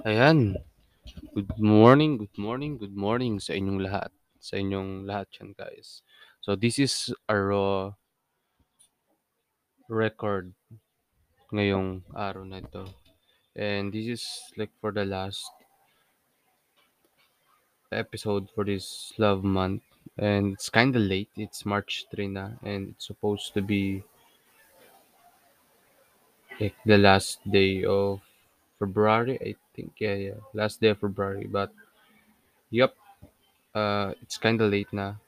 Ayan, good morning, good morning, good morning sa inyong lahat. Sa inyong lahat yan, guys. So, this is a raw record ngayong araw na ito. And this is like for the last episode for this love month. And it's kind of late. It's March 3 na. And it's supposed to be like the last day of February, I think. Yeah, yeah. Last day of February. But, yep, uh, it's kind of late now.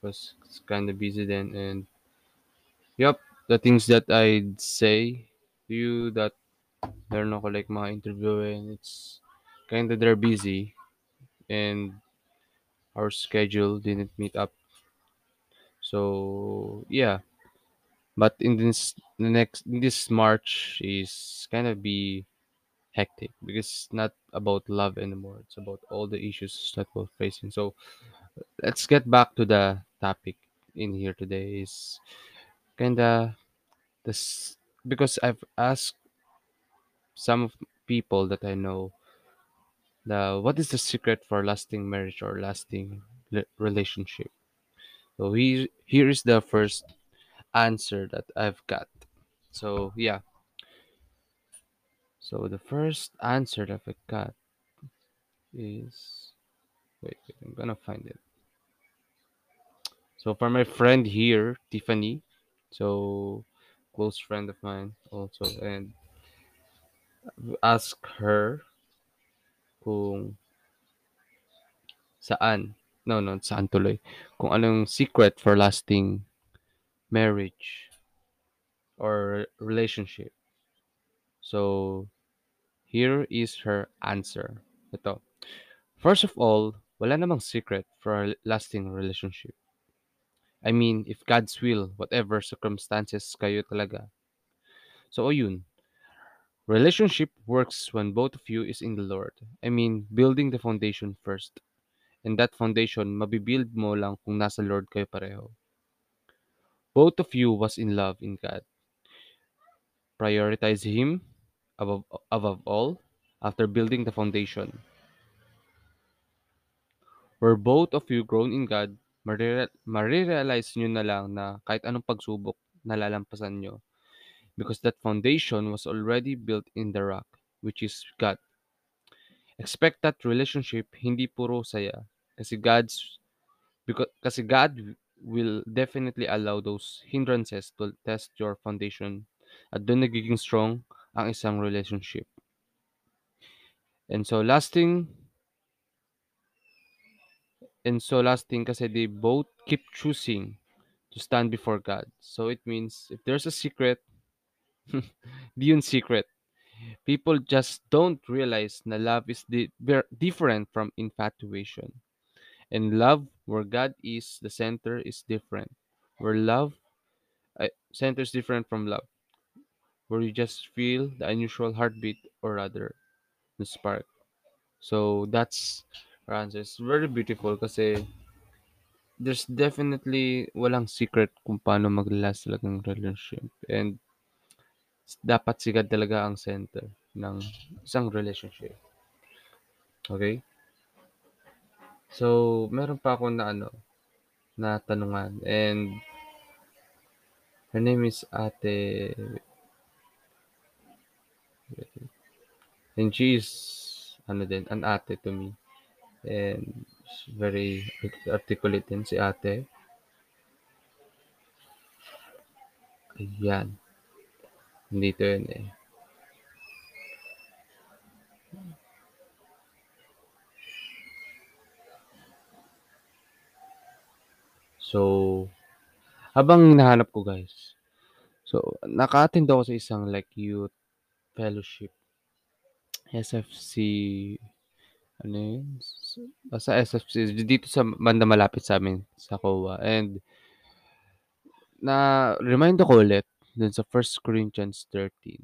Because it's kind of busy then. And yep, the things that I'd say to you that they're not like my interview and it's kinda they're busy and our schedule didn't meet up. So yeah, but in this the next in this March is kind of be hectic because it's not about love anymore. It's about all the issues that we're facing. So let's get back to the topic in here today is kinda this because I've asked some of people that I know the what is the secret for lasting marriage or lasting relationship. So here here is the first answer that I've got. So yeah. So the first answer that I've got is wait, wait I'm gonna find it. So for my friend here, Tiffany, so close friend of mine also, and ask her kung saan, no, no, saan tuloy, kung anong secret for lasting marriage or relationship. So, here is her answer. Ito. First of all, wala namang secret for a lasting relationship. I mean, if God's will, whatever circumstances kayo talaga. So, ayun. Relationship works when both of you is in the Lord. I mean, building the foundation first. And that foundation, mabibuild mo lang kung nasa Lord kayo pareho. Both of you was in love in God. Prioritize Him above, above all after building the foundation. Where both of you grown in God, marire- marirealize nyo na lang na kahit anong pagsubok, nalalampasan nyo. Because that foundation was already built in the rock, which is God. Expect that relationship hindi puro saya. Kasi God's because kasi God will definitely allow those hindrances to test your foundation at doon nagiging strong ang isang relationship. And so lasting and so lasting kasi they both keep choosing to stand before God. So it means if there's a secret, di yun secret. People just don't realize na love is di- different from infatuation. And love, where God is the center, is different. Where love, uh, center is different from love. Where you just feel the unusual heartbeat or rather, the spark. So that's her answer. It's very beautiful kasi there's definitely walang secret kung paano mag-last talagang relationship. And dapat si talaga ang center ng isang relationship. Okay? So, meron pa ako na ano, na tanungan. And her name is Ate and she is ano din, an ate to me. And she's very articulate din si ate. Ayan. Dito yun eh. So, habang hinahanap ko guys. So, naka-attend ako sa isang like youth fellowship. SFC ano yun? Basta SFC dito sa banda malapit sa amin sa COA. And na remind ako ulit dun sa 1 Corinthians 13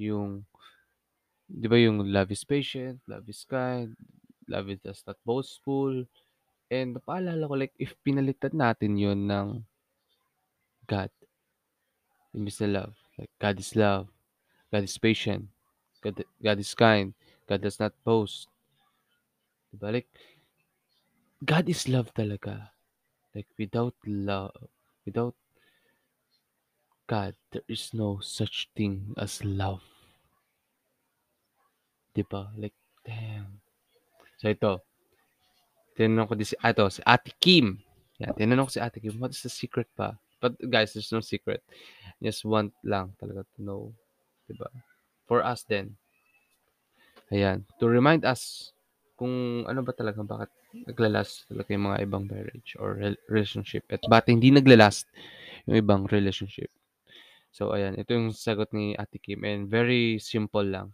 yung 'di ba yung love is patient, love is kind, love is does not boastful. And napaalala ko like if pinalitan natin yun ng God, imbis na love. Like God is love, God is patient, God, God is kind. God does not boast. Diba? Like, God is love talaga. Like, without love, without God, there is no such thing as love. Diba? Like, damn. So, ito. Tinanong ko din si, ah, ito, si Ate Kim. Yan, tinanong ko si Ate Kim, what is the secret pa? But guys, there's no secret. Just want lang talaga to know. Diba? For us then. Ayan. To remind us kung ano ba talaga, bakit naglalast talaga yung mga ibang marriage or rel- relationship. At bakit hindi naglalast yung ibang relationship. So, ayan. Ito yung sagot ni Ate Kim. And very simple lang.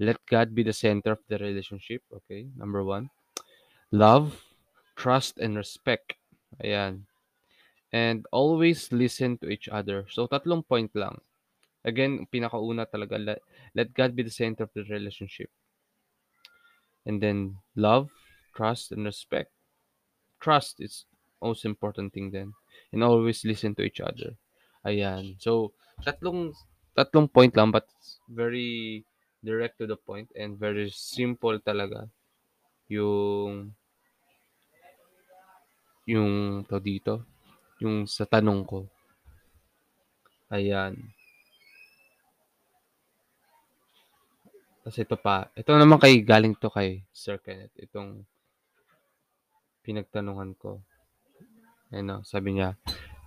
Let God be the center of the relationship. Okay? Number one. Love, trust, and respect. Ayan. And always listen to each other. So, tatlong point lang. Again, pinakauna talaga, let, let God be the center of the relationship. And then, love, trust, and respect. Trust is most important thing then. And always listen to each other. Ayan. So, tatlong, tatlong point lang, but very direct to the point and very simple talaga yung yung to dito, yung sa tanong ko. Ayan. Kasi ito pa, ito naman kay galing to kay Sir Kenneth, itong pinagtanungan ko. Ano, sabi niya,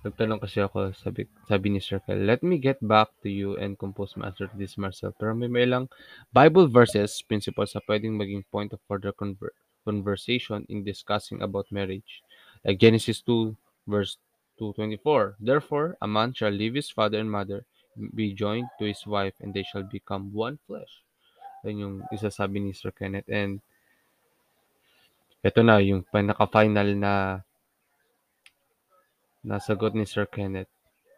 nagtanong kasi ako, sabi, sabi ni Sir Kenneth, let me get back to you and compose my answer to this Marcel. Pero may may lang Bible verses, principles na pwedeng maging point of further conver- conversation in discussing about marriage. Like Genesis 2, verse 2.24. Therefore, a man shall leave his father and mother, be joined to his wife, and they shall become one flesh. Yan yung isasabi ni Sir Kenneth. And ito na, yung pinaka-final na nasagot ni Sir Kenneth.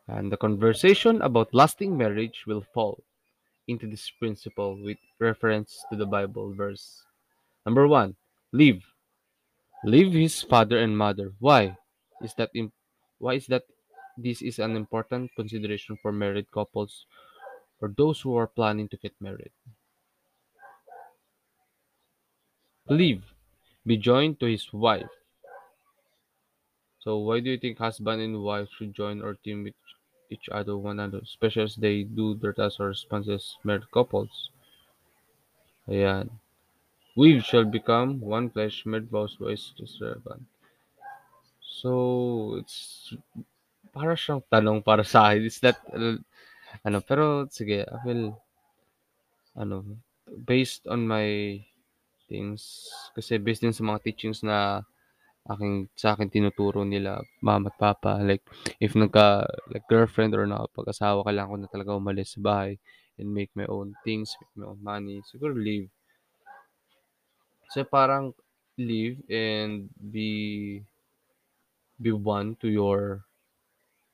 And the conversation about lasting marriage will fall into this principle with reference to the Bible verse. Number one, leave. Leave his father and mother. Why? Is that im- why is that this is an important consideration for married couples or those who are planning to get married? Leave. Be joined to his wife. So why do you think husband and wife should join or team with each other one another, especially as they do their tasks or responses married couples? Ayan. We shall become one flesh, made vows wise to servant. So, it's para siyang tanong para sa akin. Is that, uh, ano, pero sige, I will, ano, based on my things, kasi based din sa mga teachings na aking, sa akin tinuturo nila, mama at papa, like, if nagka, like, girlfriend or nakapag-asawa, kailangan ko na talaga umalis sa bahay and make my own things, make my own money, siguro leave. So, parang leave and be be one to your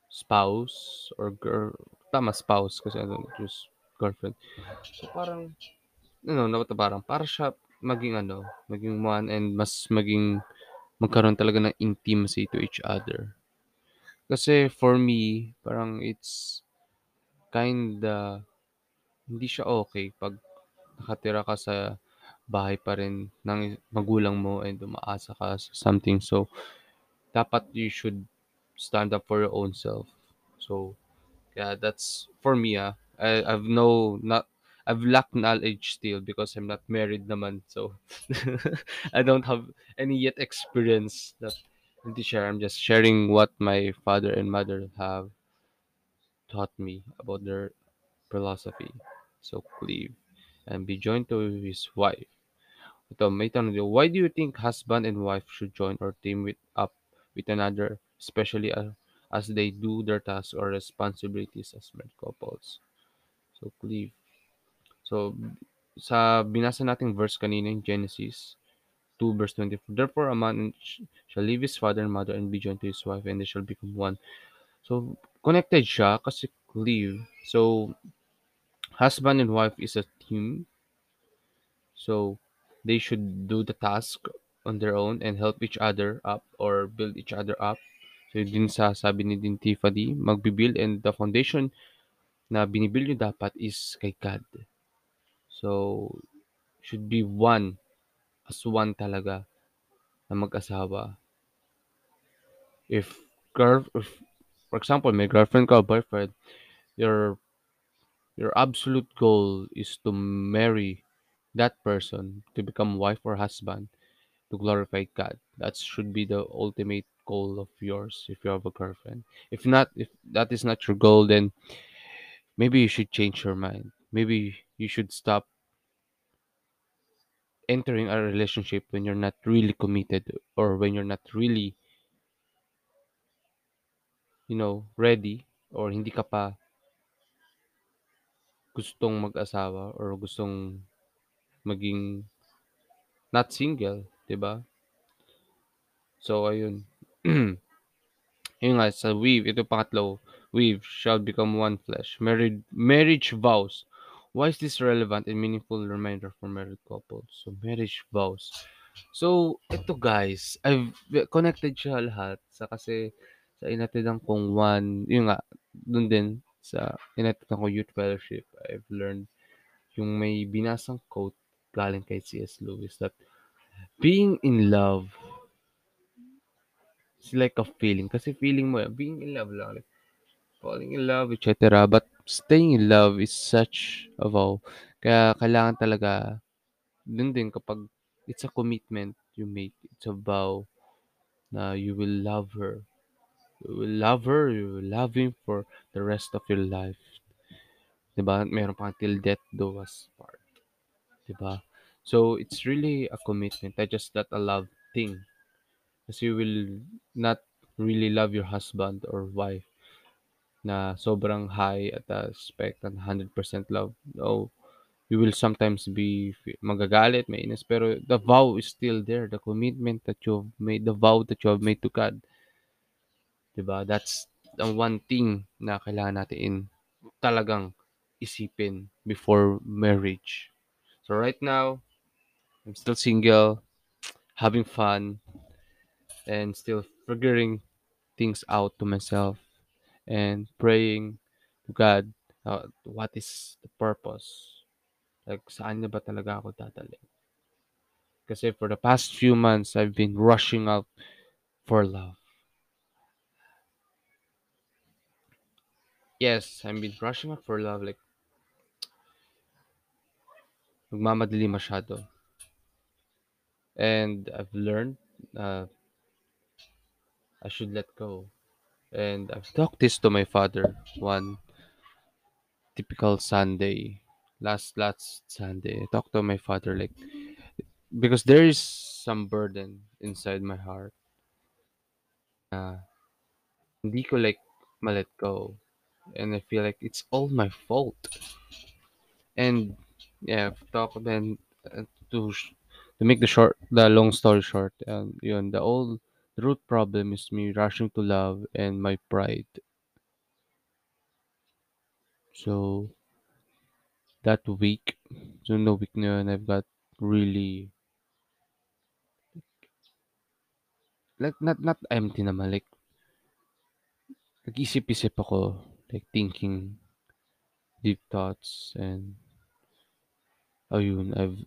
spouse or girl, tama spouse kasi don't use girlfriend. So parang, ano, no, parang, para siya maging ano, maging one and mas maging magkaroon talaga ng intimacy to each other. Kasi for me, parang it's kinda hindi siya okay pag nakatira ka sa bahay pa rin ng magulang mo and umaasa ka sa something. So, dapat you should stand up for your own self. So, yeah, that's for me. Ah, I, I've no not I've lacked knowledge still because I'm not married naman. So, I don't have any yet experience that to share. I'm just sharing what my father and mother have taught me about their philosophy. So, cleave and be joined to his wife. Why do you think husband and wife should join or team with up with another, especially as they do their tasks or responsibilities as married couples? So, cleave. So, sa binasa nating verse kanina in Genesis 2 verse 24, Therefore a man sh- shall leave his father and mother and be joined to his wife and they shall become one. So, connected siya kasi cleave. So, husband and wife is a team. So, they should do the task on their own and help each other up or build each other up. So, yun din sa sabi ni din Tiffany, magbibuild and the foundation na binibuild nyo dapat is kay God. So, should be one, as one talaga na mag-asawa. If girl if for example, may girlfriend ka or boyfriend, your your absolute goal is to marry that person, to become wife or husband, to glorify God. That should be the ultimate goal of yours if you have a girlfriend. If not, if that is not your goal, then maybe you should change your mind. Maybe you should stop entering a relationship when you're not really committed or when you're not really, you know, ready or hindi ka pa gustong mag-asawa or gustong maging not single, 'di ba? So ayun. Yun nga sa weave, ito pangatlo, weave shall become one flesh. Married marriage vows. Why is this relevant and meaningful reminder for married couples? So marriage vows. So ito guys, I've connected siya lahat sa kasi sa inatidan kong one, yun nga, dun din sa inatidan ko youth fellowship, I've learned yung may binasang quote galing kay C.S. Lewis that being in love is like a feeling. Kasi feeling mo, being in love lang. Like, falling in love, etc. But staying in love is such a vow. Kaya kailangan talaga, dun din kapag it's a commitment you make. It's a vow na you will love her. You will love her, you will love him for the rest of your life. Diba? Meron pang till death do us part. Diba? So, it's really a commitment. Not just not a love thing. Kasi you will not really love your husband or wife na sobrang high at the spec and 100% love. No, you will sometimes be magagalit, mainis, pero the vow is still there. The commitment that you've made, the vow that you have made to God. Diba? That's the one thing na kailangan natin talagang isipin before marriage. So right now, I'm still single, having fun, and still figuring things out to myself and praying to God uh, what is the purpose? Like saan na ba talaga ako dadalhin? Kasi for the past few months I've been rushing out for love. Yes I've been rushing out for love like nagmamadali masyado. And I've learned uh, I should let go and I've talked this to my father one typical Sunday last last Sunday. I talked to my father like because there is some burden inside my heart na hindi ko like ma-let go. And I feel like it's all my fault. And yeah I've talked then uh, to to make the short the long story short um, yun the old the root problem is me rushing to love and my pride. So that week so no week na yun I've got really like not not empty naman like nag-isip-isip ako like thinking deep thoughts and ayun I've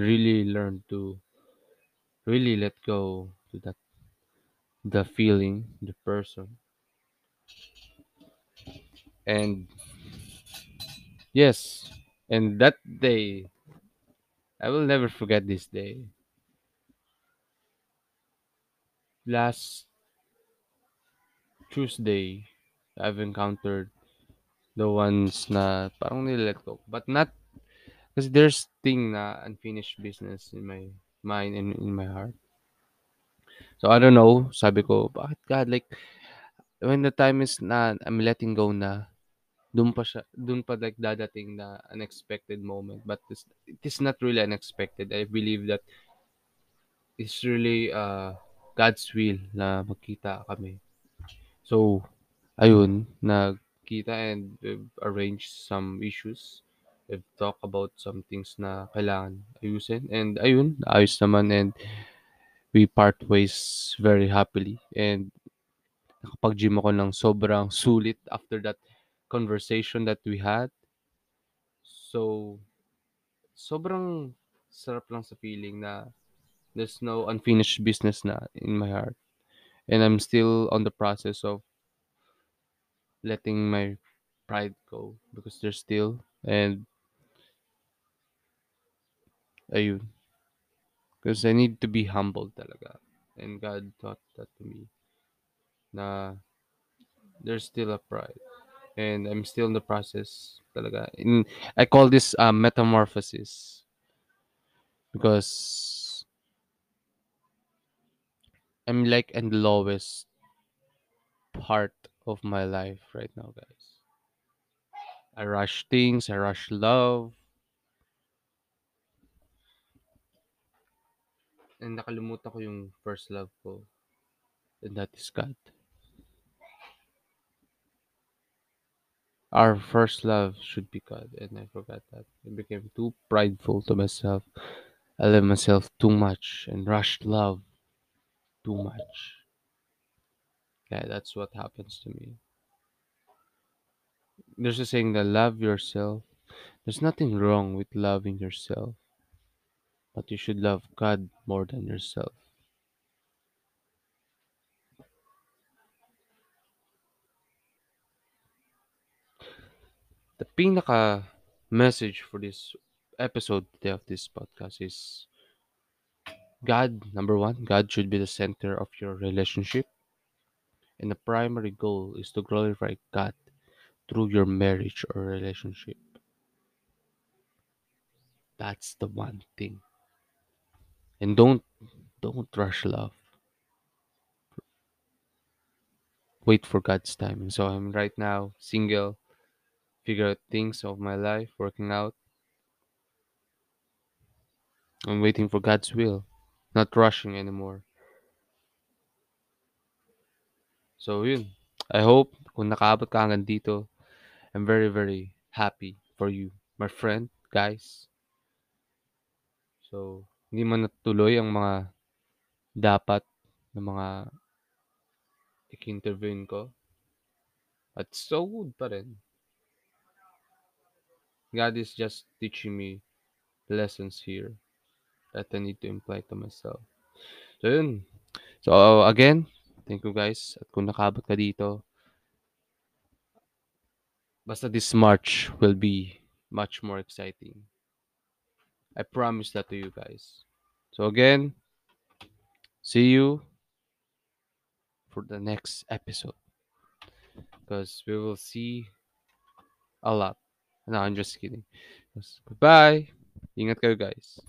really learned to really let go to that the feeling the person and yes and that day I will never forget this day last Tuesday I've encountered the ones na parang nilet ko but not Kasi there's thing na unfinished business in my mind and in my heart. So I don't know, sabi ko, bakit God like when the time is na I'm letting go na, dun pa siya, dun pa like dadating na unexpected moment. But this, it is not really unexpected. I believe that it's really uh, God's will na magkita kami. So, ayun, nagkita and we've arranged some issues we've talked about some things na kailangan ayusin and ayun, ayos naman and we part ways very happily and nakapag-gym ako ng sobrang sulit after that conversation that we had. So, sobrang sarap lang sa feeling na there's no unfinished business na in my heart. And I'm still on the process of letting my pride go because there's still and ayun. Because I need to be humble talaga. And God taught that to me na there's still a pride. And I'm still in the process talaga. In, I call this uh, metamorphosis because I'm like in the lowest part of my life right now, guys. I rush things, I rush love. And nakalimutan ko yung first love ko. And that is God. Our first love should be God. And I forgot that. I became too prideful to myself. I love myself too much and rushed love too much. Yeah, that's what happens to me. There's a saying that love yourself. There's nothing wrong with loving yourself, but you should love God more than yourself. The pinaka message for this episode today of this podcast is God, number one, God should be the center of your relationship. And the primary goal is to glorify God through your marriage or relationship. That's the one thing. And don't don't rush love. Wait for God's timing. So I'm right now single, figure out things of my life, working out. I'm waiting for God's will, not rushing anymore. So yun. I hope kung nakaabot ka hanggang dito, I'm very very happy for you, my friend, guys. So, hindi man natuloy ang mga dapat na mga i-intervene ko. At so good pa rin. God is just teaching me lessons here that I need to imply to myself. So, yun. So, again, thank you guys. At kung nakabot ka dito, basta this March will be much more exciting. I promise that to you guys. So, again, see you for the next episode. Because we will see a lot. No, I'm just kidding. Goodbye. Ingat kayo guys.